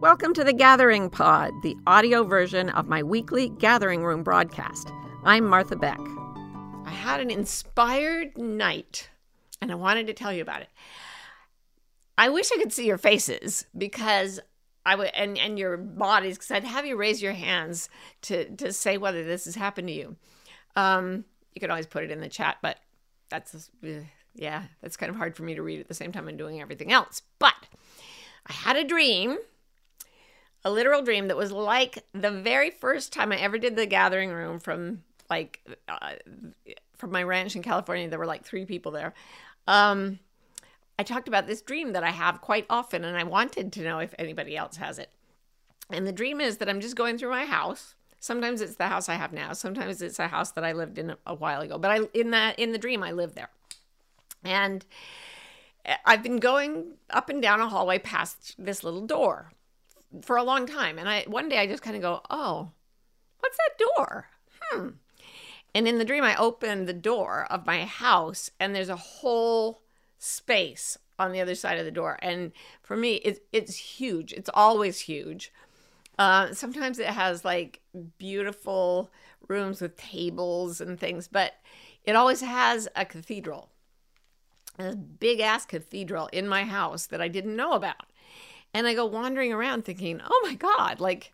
Welcome to the Gathering Pod, the audio version of my weekly Gathering Room broadcast. I'm Martha Beck. I had an inspired night, and I wanted to tell you about it. I wish I could see your faces because I would, and, and your bodies, because I'd have you raise your hands to, to say whether this has happened to you. Um, you could always put it in the chat, but that's, yeah, that's kind of hard for me to read at the same time I'm doing everything else. But I had a dream a literal dream that was like the very first time I ever did the gathering room from like uh, from my ranch in California. There were like three people there. Um, I talked about this dream that I have quite often, and I wanted to know if anybody else has it. And the dream is that I'm just going through my house. Sometimes it's the house I have now. Sometimes it's a house that I lived in a while ago. But I in that in the dream I live there, and I've been going up and down a hallway past this little door for a long time. And I one day I just kind of go, "Oh, what's that door?" Hmm. And in the dream I open the door of my house and there's a whole space on the other side of the door. And for me, it's it's huge. It's always huge. Uh, sometimes it has like beautiful rooms with tables and things, but it always has a cathedral, a big ass cathedral in my house that I didn't know about. And I go wandering around thinking, oh my God, like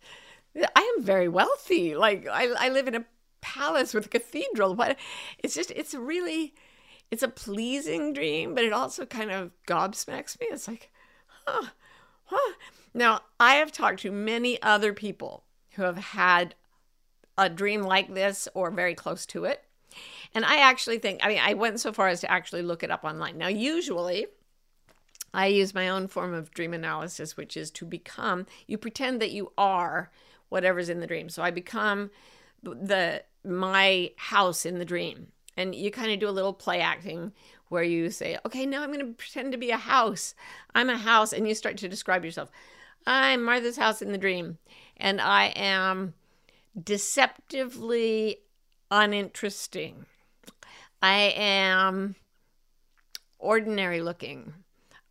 I am very wealthy. Like I, I live in a palace with a cathedral. But it's just, it's really, it's a pleasing dream, but it also kind of gobsmacks me. It's like, huh, huh. Now, I have talked to many other people who have had a dream like this or very close to it. And I actually think, I mean, I went so far as to actually look it up online. Now, usually, I use my own form of dream analysis, which is to become, you pretend that you are whatever's in the dream. So I become the my house in the dream. And you kind of do a little play acting where you say, okay, now I'm going to pretend to be a house. I'm a house. And you start to describe yourself. I'm Martha's house in the dream. And I am deceptively uninteresting. I am ordinary looking.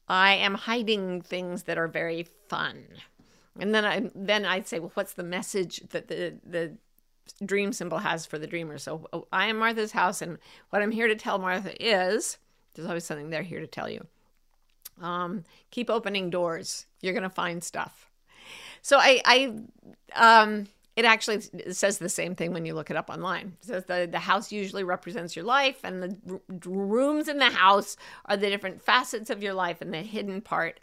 I am hiding things that are very fun. And then I then I'd say, well, what's the message that the the dream symbol has for the dreamer? So oh, I am Martha's house, and what I'm here to tell Martha is there's always something they're here to tell you. Um, keep opening doors. You're gonna find stuff. So I I um it actually says the same thing when you look it up online. It says the, the house usually represents your life, and the rooms in the house are the different facets of your life, and the hidden part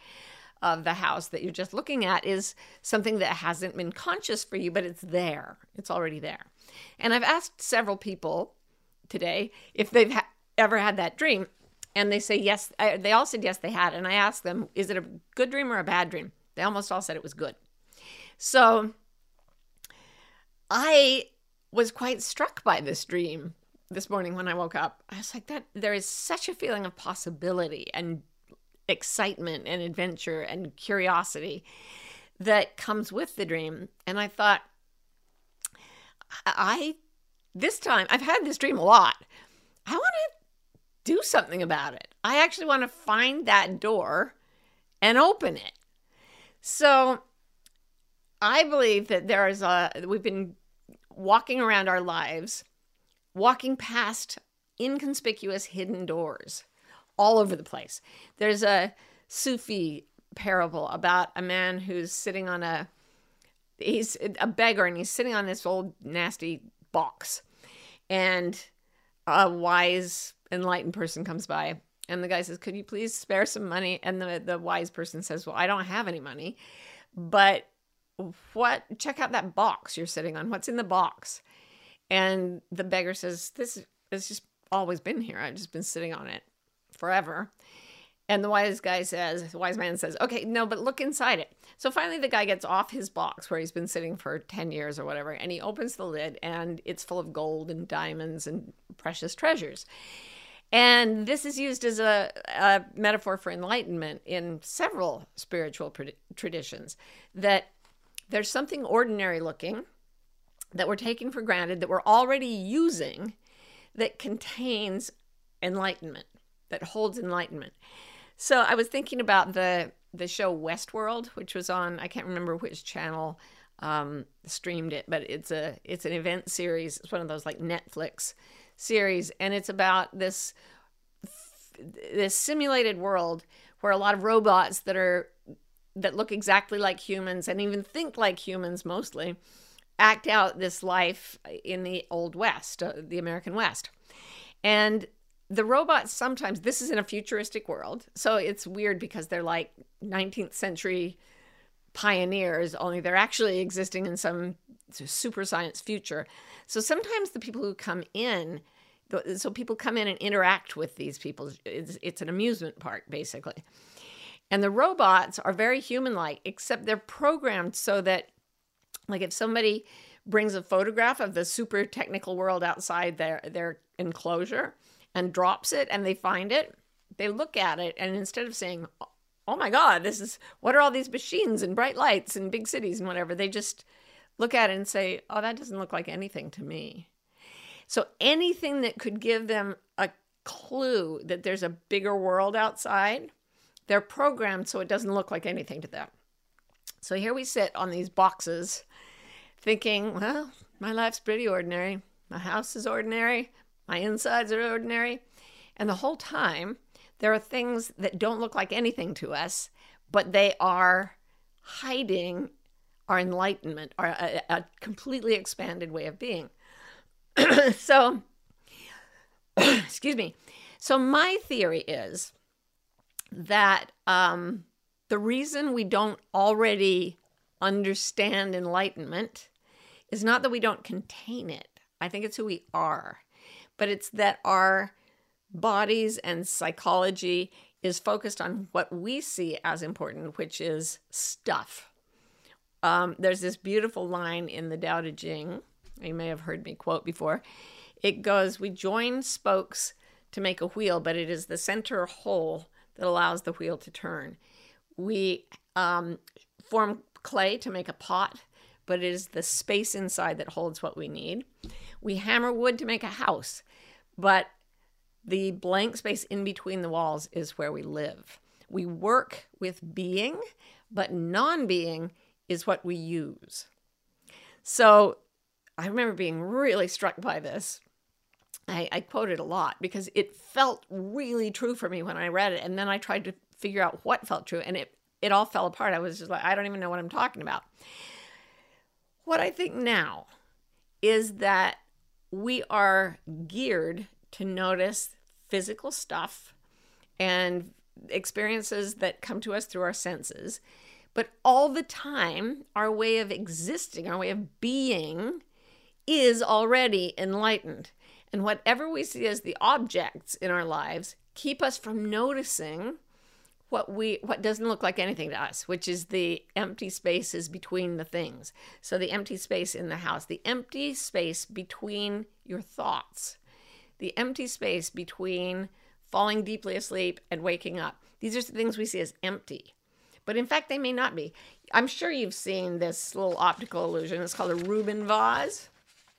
of the house that you're just looking at is something that hasn't been conscious for you, but it's there. It's already there. And I've asked several people today if they've ha- ever had that dream, and they say yes. I, they all said yes, they had. And I asked them, is it a good dream or a bad dream? They almost all said it was good. So I was quite struck by this dream this morning when I woke up. I was like, that there is such a feeling of possibility and excitement and adventure and curiosity that comes with the dream. And I thought, I, this time, I've had this dream a lot. I want to do something about it. I actually want to find that door and open it. So I believe that there is a, we've been walking around our lives, walking past inconspicuous hidden doors all over the place. There's a Sufi parable about a man who's sitting on a he's a beggar and he's sitting on this old nasty box and a wise enlightened person comes by and the guy says could you please spare some money and the the wise person says well I don't have any money but what check out that box you're sitting on. What's in the box? And the beggar says this has just always been here. I've just been sitting on it forever. And the wise guy says the wise man says okay no but look inside it. So finally the guy gets off his box where he's been sitting for 10 years or whatever and he opens the lid and it's full of gold and diamonds and precious treasures. And this is used as a, a metaphor for enlightenment in several spiritual traditions that there's something ordinary looking that we're taking for granted that we're already using that contains enlightenment, that holds enlightenment. So I was thinking about the the show Westworld, which was on I can't remember which channel um, streamed it, but it's a it's an event series. It's one of those like Netflix series, and it's about this this simulated world where a lot of robots that are that look exactly like humans and even think like humans mostly act out this life in the old west uh, the american west. And the robots sometimes this is in a futuristic world so it's weird because they're like 19th century pioneers only they're actually existing in some super science future. So sometimes the people who come in so people come in and interact with these people. It's, it's an amusement park basically and the robots are very human like except they're programmed so that like if somebody brings a photograph of the super technical world outside their their enclosure and drops it and they find it, they look at it and instead of saying, "Oh my god, this is what are all these machines and bright lights and big cities and whatever," they just look at it and say, "Oh, that doesn't look like anything to me." So anything that could give them a clue that there's a bigger world outside, they're programmed so it doesn't look like anything to them. So here we sit on these boxes thinking, well, my life's pretty ordinary. My house is ordinary. My insides are ordinary. And the whole time, there are things that don't look like anything to us, but they are hiding our enlightenment, our a, a completely expanded way of being. so, excuse me. So, my theory is that um, the reason we don't already understand enlightenment is not that we don't contain it. I think it's who we are but it's that our bodies and psychology is focused on what we see as important, which is stuff. Um, there's this beautiful line in the Tao Te Ching. You may have heard me quote before. It goes, We join spokes to make a wheel, but it is the center hole that allows the wheel to turn. We um, form clay to make a pot, but it is the space inside that holds what we need. We hammer wood to make a house, but the blank space in between the walls is where we live. We work with being, but non being is what we use. So I remember being really struck by this. I, I quote it a lot because it felt really true for me when I read it. And then I tried to figure out what felt true, and it, it all fell apart. I was just like, I don't even know what I'm talking about. What I think now is that we are geared to notice physical stuff and experiences that come to us through our senses. But all the time, our way of existing, our way of being, is already enlightened. And whatever we see as the objects in our lives keep us from noticing what we what doesn't look like anything to us which is the empty spaces between the things. So the empty space in the house the empty space between your thoughts the empty space between falling deeply asleep and waking up. These are the things we see as empty. But in fact they may not be. I'm sure you've seen this little optical illusion. It's called a rubin vase.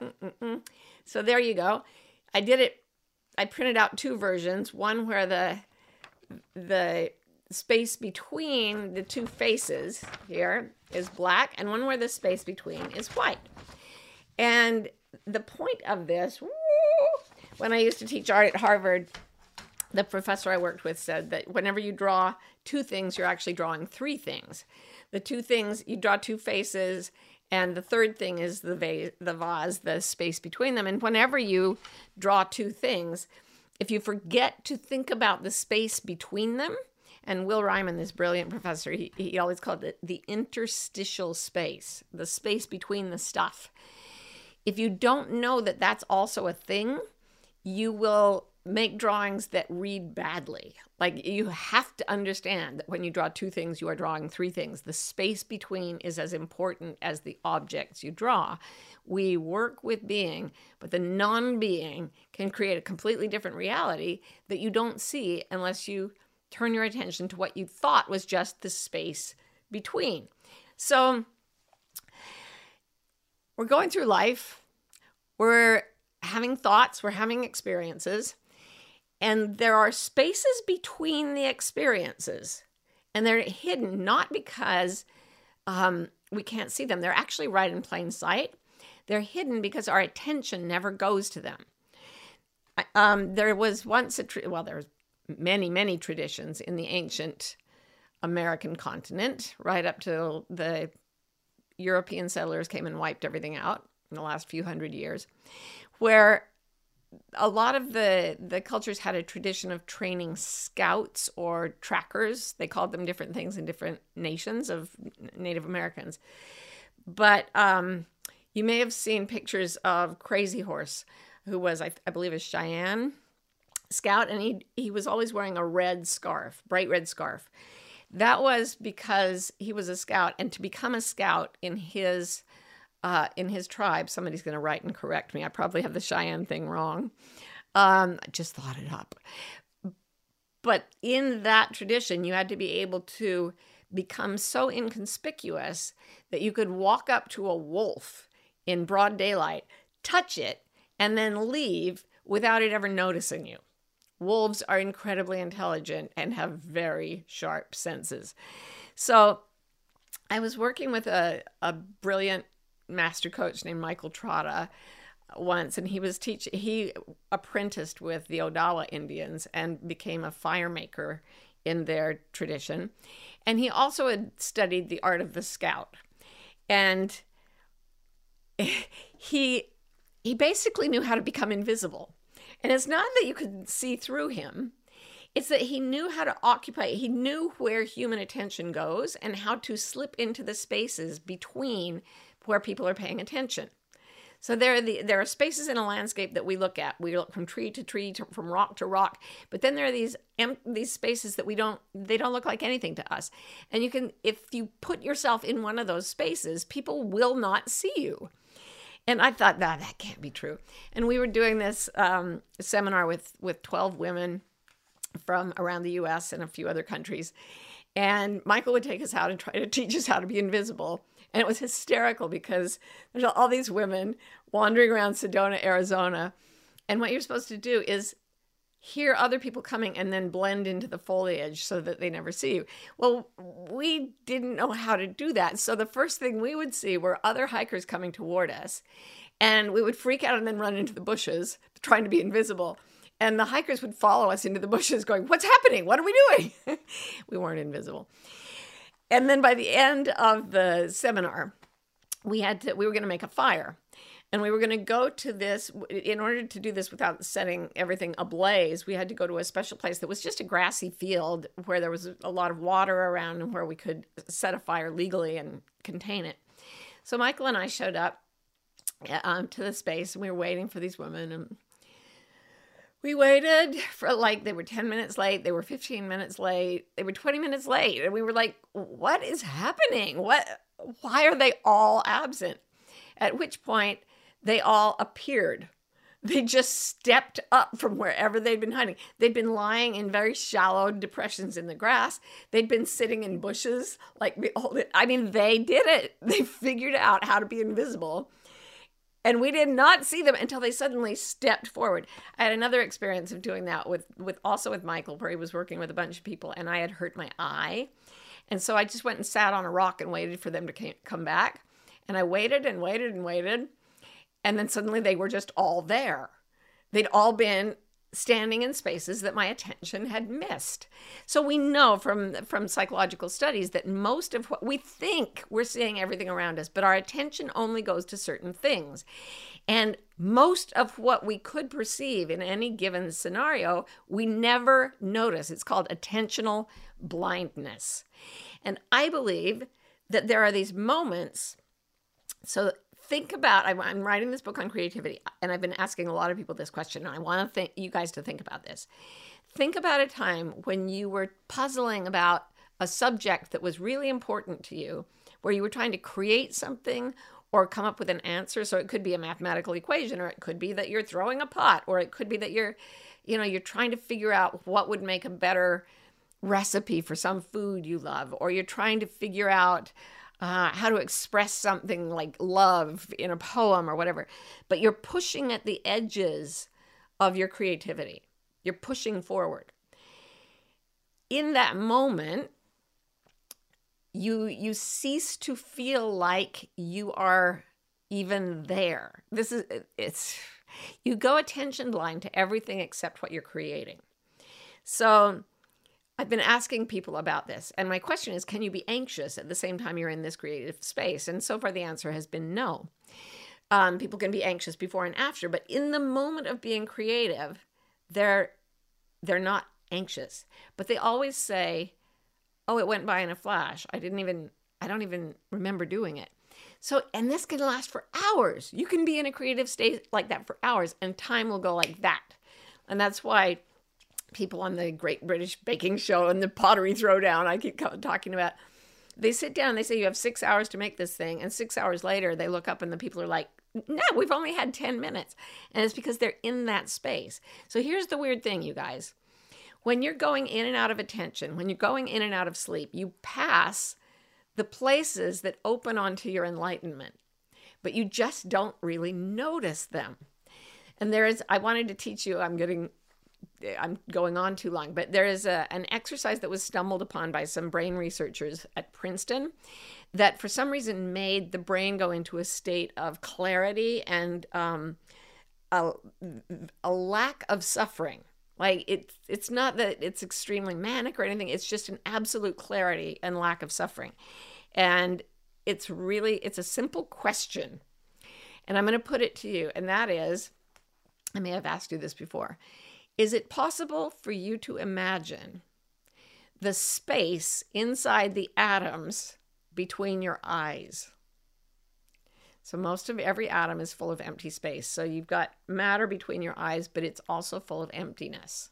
Mm-mm-mm. so there you go i did it i printed out two versions one where the the space between the two faces here is black and one where the space between is white. And the point of this, when I used to teach art at Harvard, the professor I worked with said that whenever you draw two things, you're actually drawing three things. The two things, you draw two faces, and the third thing is the vase, the vase, the space between them. And whenever you draw two things, if you forget to think about the space between them, and Will Ryman, this brilliant professor, he, he always called it the interstitial space, the space between the stuff. If you don't know that that's also a thing, you will make drawings that read badly. Like you have to understand that when you draw two things, you are drawing three things. The space between is as important as the objects you draw. We work with being, but the non being can create a completely different reality that you don't see unless you turn your attention to what you thought was just the space between. So we're going through life, we're having thoughts, we're having experiences, and there are spaces between the experiences. And they're hidden not because um, we can't see them, they're actually right in plain sight. They're hidden because our attention never goes to them. Um, there was once a, tra- well, there's many, many traditions in the ancient American continent, right up to the European settlers came and wiped everything out in the last few hundred years, where a lot of the the cultures had a tradition of training scouts or trackers. They called them different things in different nations of Native Americans. But um, you may have seen pictures of Crazy Horse, who was, I, I believe, a Cheyenne scout, and he he was always wearing a red scarf, bright red scarf. That was because he was a scout, and to become a scout in his uh, in his tribe, somebody's going to write and correct me. I probably have the Cheyenne thing wrong. Um, I just thought it up. But in that tradition, you had to be able to become so inconspicuous that you could walk up to a wolf in broad daylight, touch it, and then leave without it ever noticing you. Wolves are incredibly intelligent and have very sharp senses. So I was working with a, a brilliant master coach named Michael Trotta once and he was teaching he apprenticed with the Odawa Indians and became a fire maker in their tradition. And he also had studied the art of the scout. And he he basically knew how to become invisible. And it's not that you could see through him, it's that he knew how to occupy, he knew where human attention goes and how to slip into the spaces between where people are paying attention. So there are the there are spaces in a landscape that we look at. We look from tree to tree, to, from rock to rock. But then there are these these spaces that we don't they don't look like anything to us. And you can if you put yourself in one of those spaces, people will not see you. And I thought, that that can't be true. And we were doing this um, seminar with, with 12 women from around the US and a few other countries. And Michael would take us out and try to teach us how to be invisible. And it was hysterical because there's all these women wandering around Sedona, Arizona. And what you're supposed to do is hear other people coming and then blend into the foliage so that they never see you. Well, we didn't know how to do that. So the first thing we would see were other hikers coming toward us. And we would freak out and then run into the bushes trying to be invisible. And the hikers would follow us into the bushes going, What's happening? What are we doing? we weren't invisible. And then by the end of the seminar, we had to we were going to make a fire and we were going to go to this in order to do this without setting everything ablaze we had to go to a special place that was just a grassy field where there was a lot of water around and where we could set a fire legally and contain it so michael and i showed up um, to the space and we were waiting for these women and we waited for like they were 10 minutes late they were 15 minutes late they were 20 minutes late and we were like what is happening what why are they all absent at which point they all appeared. They just stepped up from wherever they'd been hiding. They'd been lying in very shallow depressions in the grass. They'd been sitting in bushes. Like, I mean, they did it. They figured out how to be invisible. And we did not see them until they suddenly stepped forward. I had another experience of doing that with, with also with Michael, where he was working with a bunch of people, and I had hurt my eye. And so I just went and sat on a rock and waited for them to come back. And I waited and waited and waited. And then suddenly they were just all there. They'd all been standing in spaces that my attention had missed. So we know from from psychological studies that most of what we think we're seeing everything around us, but our attention only goes to certain things. And most of what we could perceive in any given scenario, we never notice. It's called attentional blindness. And I believe that there are these moments so think about I'm, I'm, writing this book on creativity and i've been asking a lot of people this question and i want to think you guys to think about this. Think about a time when you were puzzling about a subject that was really important to you where you were trying to create something or come up with an answer. So it could be a mathematical equation or it could be that you're throwing a pot or it could be that you're you know you're trying to figure out what would make a better recipe for some food you love or you're trying to figure out uh, how to express something like love in a poem or whatever, but you're pushing at the edges of your creativity. You're pushing forward. In that moment, you you cease to feel like you are even there. This is it's you go attention blind to everything except what you're creating. So I've been asking people about this, and my question is can you be anxious at the same time you're in this creative space? And so far, the answer has been no. Um, people can be anxious before and after, but in the moment of being creative, they're they're not anxious. But they always say, "Oh, it went by in a flash. I didn't even I don't even remember doing it." So, and this can last for hours. You can be in a creative state like that for hours, and time will go like that. And that's why people on the Great British Baking Show and the Pottery Throwdown, I keep talking about, they sit down they say, You have six hours to make this thing. And six hours later, they look up and the people are like, No, we've only had 10 minutes. And it's because they're in that space. So here's the weird thing, you guys. When you're going in and out of attention, when you're going in and out of sleep, you pass the places that open onto your enlightenment, but you just don't really notice them. And there is, I wanted to teach you, I'm getting I'm going on too long, but there is a, an exercise that was stumbled upon by some brain researchers at Princeton that for some reason made the brain go into a state of clarity and um, a, a lack of suffering. Like it's it's not that it's extremely manic or anything. It's just an absolute clarity and lack of suffering. And it's really it's a simple question. And I'm going to put it to you and that is I may have asked you this before. Is it possible for you to imagine the space inside the atoms between your eyes? So, most of every atom is full of empty space. So, you've got matter between your eyes, but it's also full of emptiness.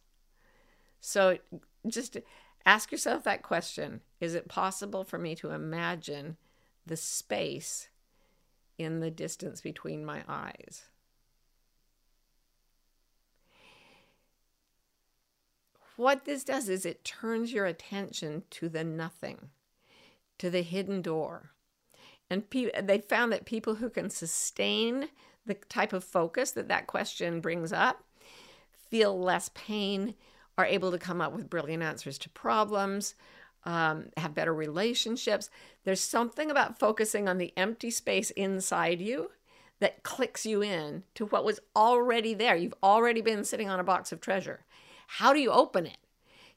So, just ask yourself that question Is it possible for me to imagine the space in the distance between my eyes? What this does is it turns your attention to the nothing, to the hidden door. And pe- they found that people who can sustain the type of focus that that question brings up feel less pain, are able to come up with brilliant answers to problems, um, have better relationships. There's something about focusing on the empty space inside you that clicks you in to what was already there. You've already been sitting on a box of treasure. How do you open it?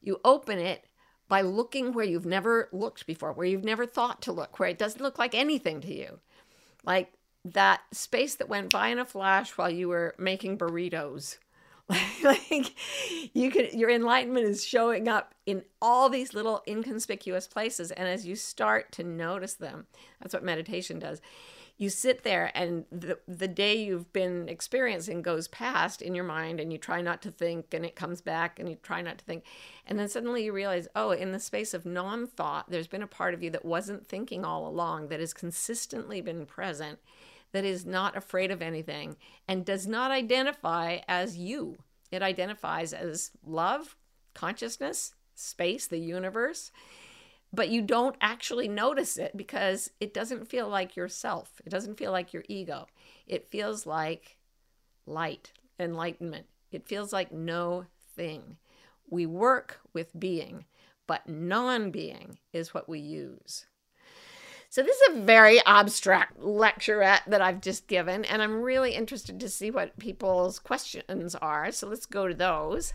You open it by looking where you've never looked before, where you've never thought to look, where it doesn't look like anything to you. Like that space that went by in a flash while you were making burritos. like you can your enlightenment is showing up in all these little inconspicuous places and as you start to notice them that's what meditation does you sit there and the, the day you've been experiencing goes past in your mind and you try not to think and it comes back and you try not to think. And then suddenly you realize oh in the space of non-thought there's been a part of you that wasn't thinking all along that has consistently been present that is not afraid of anything and does not identify as you. It identifies as love consciousness space the universe but you don't actually notice it because it doesn't feel like yourself. It doesn't feel like your ego. It feels like light, enlightenment. It feels like no thing. We work with being, but non being is what we use. So, this is a very abstract lecturette that I've just given, and I'm really interested to see what people's questions are. So, let's go to those.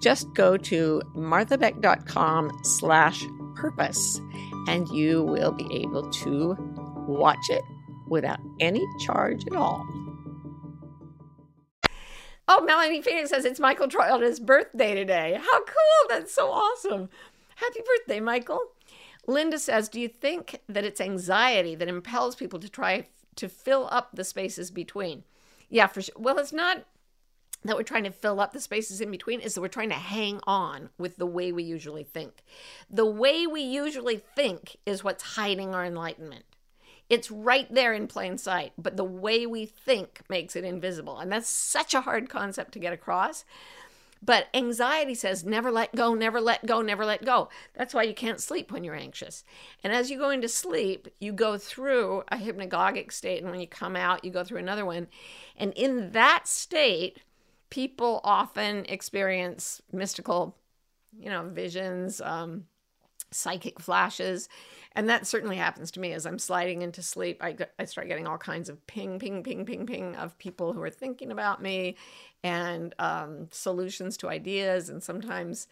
just go to marthabeck.com slash purpose and you will be able to watch it without any charge at all. Oh, Melanie Phoenix says it's Michael Troy's birthday today. How cool! That's so awesome. Happy birthday, Michael. Linda says, Do you think that it's anxiety that impels people to try to fill up the spaces between? Yeah, for sure. Well, it's not that we're trying to fill up the spaces in between is that we're trying to hang on with the way we usually think. The way we usually think is what's hiding our enlightenment. It's right there in plain sight, but the way we think makes it invisible. And that's such a hard concept to get across. But anxiety says never let go, never let go, never let go. That's why you can't sleep when you're anxious. And as you go into sleep, you go through a hypnagogic state. And when you come out, you go through another one. And in that state, people often experience mystical, you know, visions, um, psychic flashes. And that certainly happens to me as I'm sliding into sleep. I, I start getting all kinds of ping, ping, ping, ping, ping of people who are thinking about me and um, solutions to ideas, and sometimes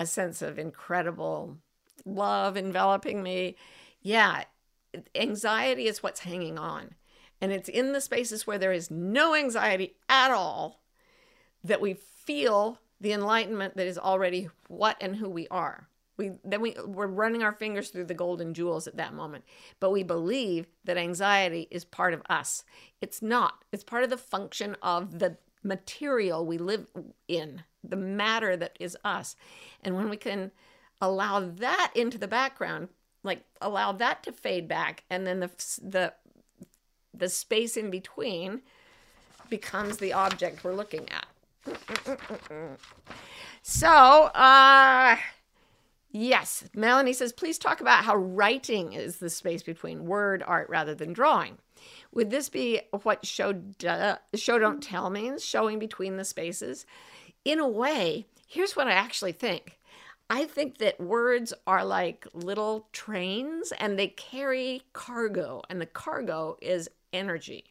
a sense of incredible love enveloping me. Yeah, anxiety is what's hanging on. And it's in the spaces where there is no anxiety at all that we feel the enlightenment that is already what and who we are. We then we we're running our fingers through the golden jewels at that moment. But we believe that anxiety is part of us. It's not. It's part of the function of the material we live in, the matter that is us. And when we can allow that into the background, like allow that to fade back and then the the the space in between becomes the object we're looking at. So, uh, yes, Melanie says, please talk about how writing is the space between word, art, rather than drawing. Would this be what show, show don't tell means, showing between the spaces? In a way, here's what I actually think. I think that words are like little trains and they carry cargo, and the cargo is energy.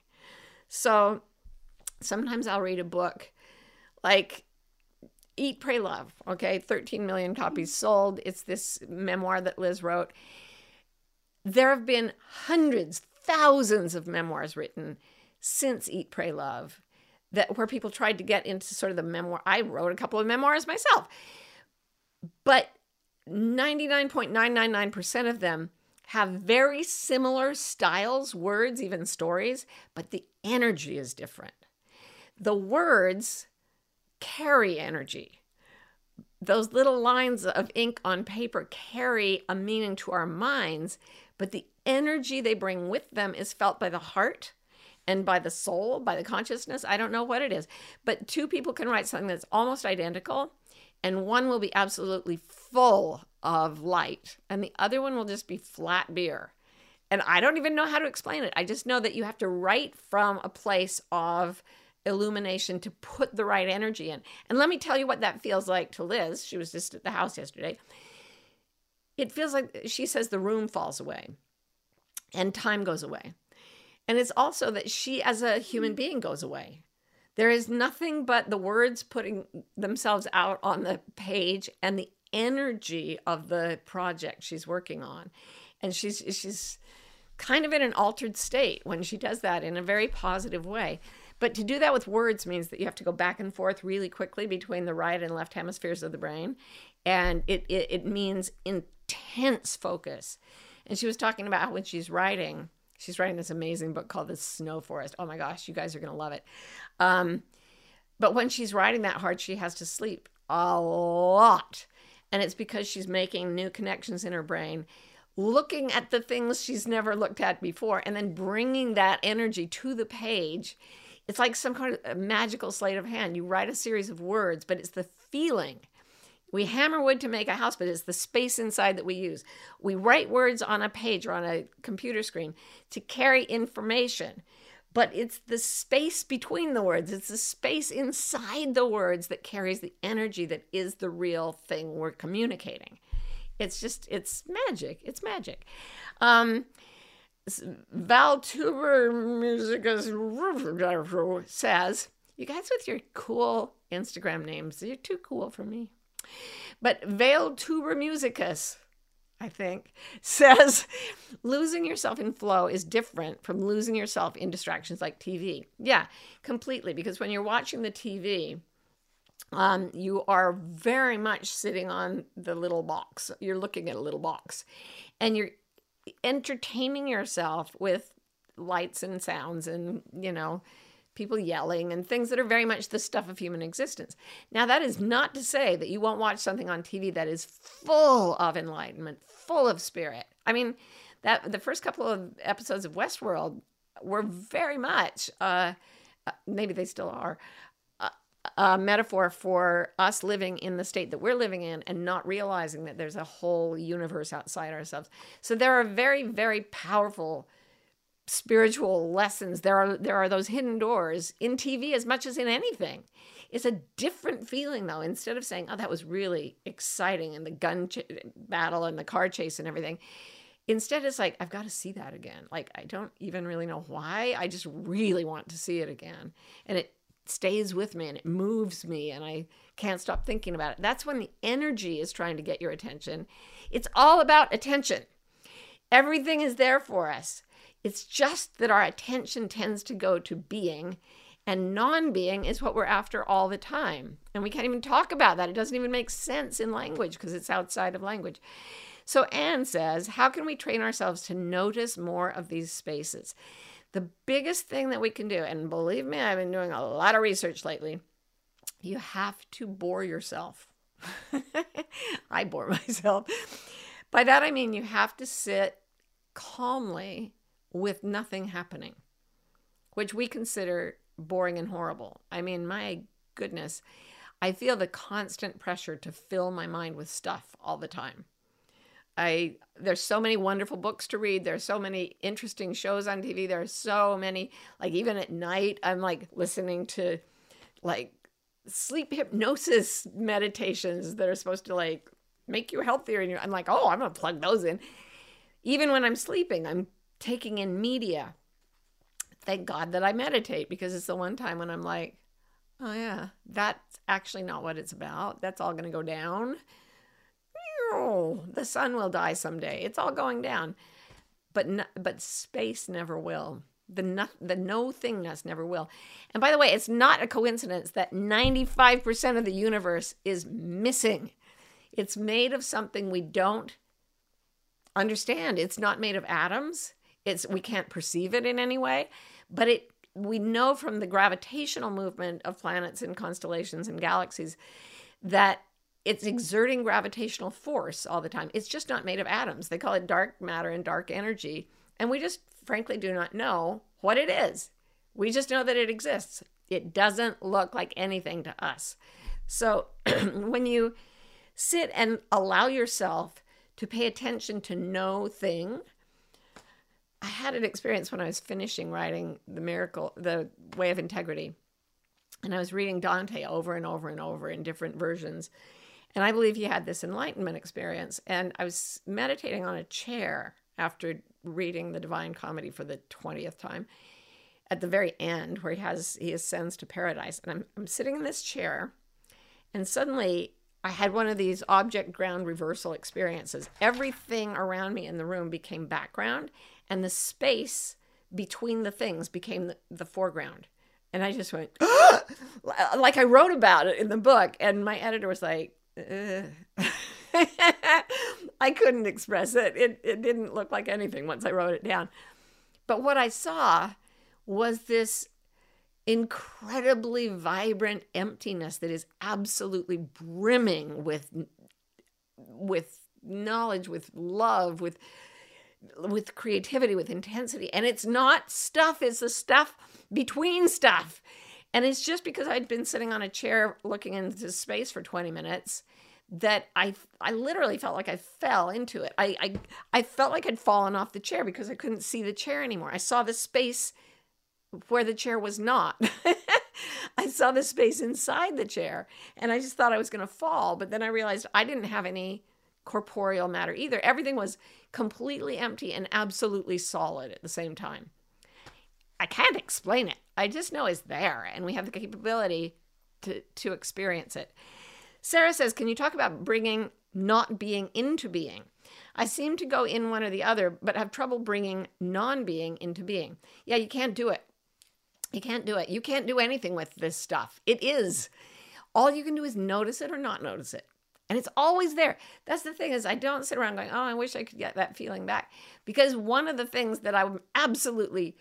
So sometimes I'll read a book like Eat, Pray, Love. Okay, 13 million copies sold. It's this memoir that Liz wrote. There have been hundreds, thousands of memoirs written since Eat, Pray, Love that where people tried to get into sort of the memoir. I wrote a couple of memoirs myself, but 99.999% of them have very similar styles, words, even stories, but the energy is different. The words carry energy. Those little lines of ink on paper carry a meaning to our minds, but the energy they bring with them is felt by the heart and by the soul, by the consciousness. I don't know what it is, but two people can write something that's almost identical, and one will be absolutely full of light, and the other one will just be flat beer. And I don't even know how to explain it. I just know that you have to write from a place of illumination to put the right energy in. And let me tell you what that feels like to Liz. She was just at the house yesterday. It feels like she says the room falls away and time goes away. And it's also that she, as a human being, goes away. There is nothing but the words putting themselves out on the page and the energy of the project she's working on. And she's she's kind of in an altered state when she does that in a very positive way. But to do that with words means that you have to go back and forth really quickly between the right and left hemispheres of the brain. And it, it, it means intense focus. And she was talking about how when she's writing, she's writing this amazing book called The Snow Forest. Oh my gosh, you guys are going to love it. Um, but when she's writing that hard, she has to sleep a lot. And it's because she's making new connections in her brain, looking at the things she's never looked at before, and then bringing that energy to the page it's like some kind of magical sleight of hand. You write a series of words, but it's the feeling. We hammer wood to make a house, but it's the space inside that we use. We write words on a page or on a computer screen to carry information, but it's the space between the words, it's the space inside the words that carries the energy that is the real thing we're communicating. It's just, it's magic. It's magic. Um, Valtuber Musicus says, You guys with your cool Instagram names, you're too cool for me. But Veiled Tuber Musicus, I think, says losing yourself in flow is different from losing yourself in distractions like TV. Yeah, completely. Because when you're watching the TV, um, you are very much sitting on the little box. You're looking at a little box and you're entertaining yourself with lights and sounds and, you know, people yelling and things that are very much the stuff of human existence. Now, that is not to say that you won't watch something on TV that is full of enlightenment, full of spirit. I mean, that the first couple of episodes of Westworld were very much, uh, uh maybe they still are, a metaphor for us living in the state that we're living in and not realizing that there's a whole universe outside ourselves. So there are very, very powerful spiritual lessons. There are there are those hidden doors in TV as much as in anything. It's a different feeling though. Instead of saying, "Oh, that was really exciting," and the gun ch- battle and the car chase and everything, instead it's like, "I've got to see that again." Like I don't even really know why. I just really want to see it again, and it stays with me and it moves me, and I can't stop thinking about it. That's when the energy is trying to get your attention. It's all about attention. Everything is there for us it's just that our attention tends to go to being, and non being is what we're after all the time. And we can't even talk about that. It doesn't even make sense in language because it's outside of language. So Anne says, How can we train ourselves to notice more of these spaces? The biggest thing that we can do, and believe me, I've been doing a lot of research lately, you have to bore yourself. I bore myself. By that I mean you have to sit calmly with nothing happening, which we consider boring and horrible. I mean, my goodness, I feel the constant pressure to fill my mind with stuff all the time. I there's so many wonderful books to read. There's so many interesting shows on TV. There are so many like even at night I'm like listening to like sleep hypnosis meditations that are supposed to like make you healthier and I'm like, "Oh, I'm going to plug those in." Even when I'm sleeping, I'm taking in media. Thank God that I meditate because it's the one time when I'm like, oh, yeah, that's actually not what it's about. That's all going to go down. Oh, the sun will die someday. It's all going down. But, no, but space never will. The no, the no thingness never will. And by the way, it's not a coincidence that 95% of the universe is missing. It's made of something we don't understand. It's not made of atoms. It's we can't perceive it in any way, but it we know from the gravitational movement of planets and constellations and galaxies that it's exerting gravitational force all the time. It's just not made of atoms. They call it dark matter and dark energy. And we just frankly do not know what it is. We just know that it exists. It doesn't look like anything to us. So when you sit and allow yourself to pay attention to no thing, I had an experience when I was finishing writing the miracle, the way of integrity. And I was reading Dante over and over and over in different versions. And I believe he had this enlightenment experience. And I was meditating on a chair after reading the Divine Comedy for the 20th time at the very end where he has he ascends to paradise. And I'm I'm sitting in this chair and suddenly I had one of these object ground reversal experiences. Everything around me in the room became background and the space between the things became the, the foreground. And I just went, like I wrote about it in the book. And my editor was like, I couldn't express it. it. It didn't look like anything once I wrote it down. But what I saw was this incredibly vibrant emptiness that is absolutely brimming with with knowledge with love with with creativity, with intensity. And it's not stuff, it's the stuff between stuff. And it's just because I'd been sitting on a chair looking into space for 20 minutes that I I literally felt like I fell into it. I I, I felt like I'd fallen off the chair because I couldn't see the chair anymore. I saw the space where the chair was not. I saw the space inside the chair and I just thought I was going to fall, but then I realized I didn't have any corporeal matter either. Everything was completely empty and absolutely solid at the same time. I can't explain it. I just know it's there and we have the capability to, to experience it. Sarah says, Can you talk about bringing not being into being? I seem to go in one or the other, but have trouble bringing non being into being. Yeah, you can't do it. You can't do it. You can't do anything with this stuff. It is. All you can do is notice it or not notice it and it's always there that's the thing is i don't sit around going oh i wish i could get that feeling back because one of the things that i'm absolutely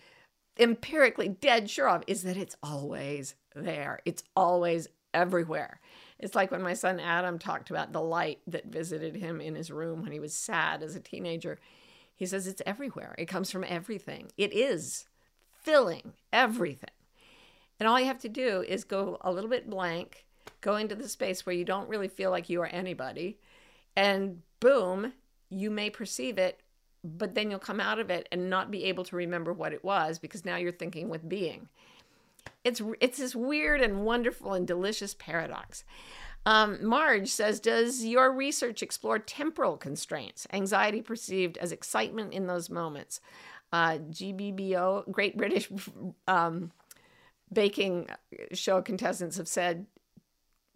empirically dead sure of is that it's always there. It's always everywhere. It's like when my son Adam talked about the light that visited him in his room when he was sad as a teenager. He says it's everywhere. It comes from everything. It is filling everything. And all you have to do is go a little bit blank, go into the space where you don't really feel like you are anybody, and boom, you may perceive it, but then you'll come out of it and not be able to remember what it was because now you're thinking with being. It's it's this weird and wonderful and delicious paradox. Um, Marge says, Does your research explore temporal constraints, anxiety perceived as excitement in those moments? Uh, GBBO, Great British um, Baking Show contestants have said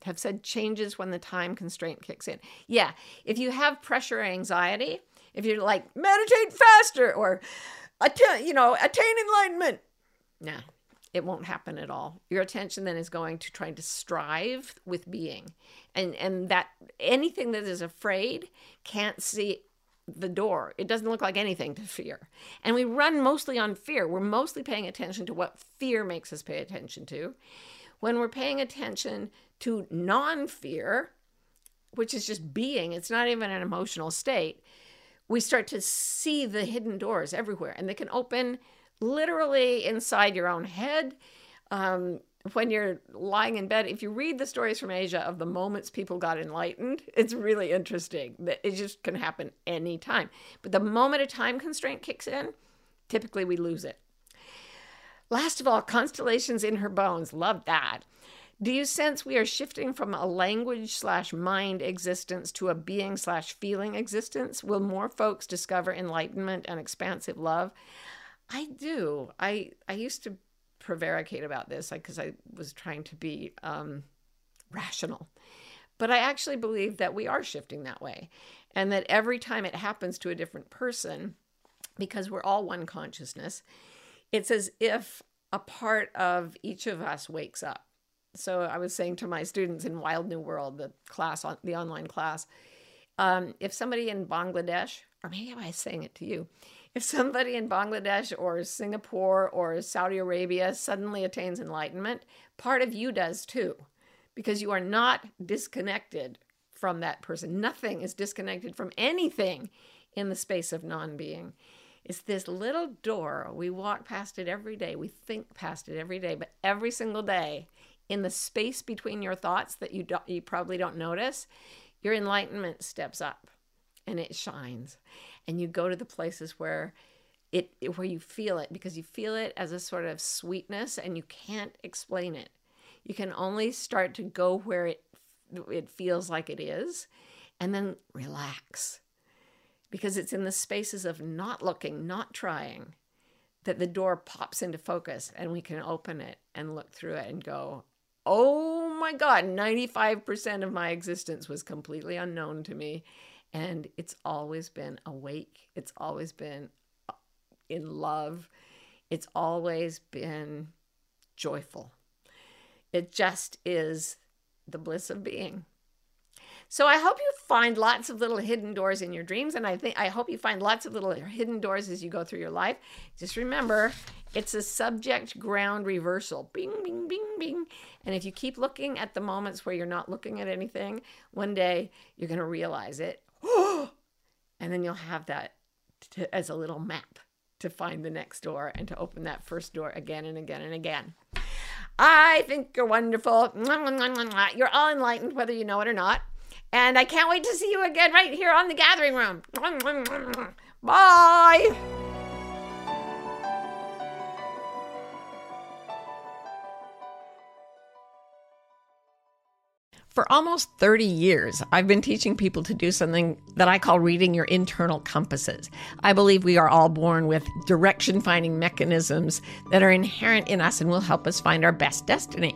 have said changes when the time constraint kicks in. Yeah, if you have pressure anxiety, if you're like meditate faster or attain, you know, attain enlightenment, no, it won't happen at all. Your attention then is going to trying to strive with being. And and that anything that is afraid can't see the door. It doesn't look like anything to fear. And we run mostly on fear. We're mostly paying attention to what fear makes us pay attention to. When we're paying attention to non-fear, which is just being, it's not even an emotional state, we start to see the hidden doors everywhere and they can open literally inside your own head. Um, when you're lying in bed, if you read the stories from Asia of the moments people got enlightened, it's really interesting that it just can happen anytime. But the moment a time constraint kicks in, typically we lose it. Last of all, constellations in her bones. Love that. Do you sense we are shifting from a language slash mind existence to a being slash feeling existence? Will more folks discover enlightenment and expansive love? I do. I I used to prevaricate about this because I was trying to be um, rational, but I actually believe that we are shifting that way, and that every time it happens to a different person, because we're all one consciousness, it's as if a part of each of us wakes up. So I was saying to my students in Wild New World, the class on the online class, um, if somebody in Bangladesh, or maybe I was saying it to you, if somebody in Bangladesh or Singapore or Saudi Arabia suddenly attains enlightenment, part of you does too, because you are not disconnected from that person. Nothing is disconnected from anything in the space of non being. It's this little door. We walk past it every day. We think past it every day, but every single day, in the space between your thoughts that you, do, you probably don't notice, your enlightenment steps up and it shines. And you go to the places where it where you feel it because you feel it as a sort of sweetness and you can't explain it. You can only start to go where it it feels like it is and then relax because it's in the spaces of not looking not trying that the door pops into focus and we can open it and look through it and go oh my god 95% of my existence was completely unknown to me and it's always been awake. It's always been uh, in love. It's always been joyful. It just is the bliss of being. So I hope you find lots of little hidden doors in your dreams and I think I hope you find lots of little hidden doors as you go through your life. Just remember, it's a subject ground reversal. Bing bing bing bing. And if you keep looking at the moments where you're not looking at anything, one day you're going to realize it and then you'll have that to, as a little map to find the next door and to open that first door again and again and again. I think you're wonderful. You're all enlightened, whether you know it or not. And I can't wait to see you again right here on the gathering room. Bye. For almost 30 years, I've been teaching people to do something that I call reading your internal compasses. I believe we are all born with direction finding mechanisms that are inherent in us and will help us find our best destiny.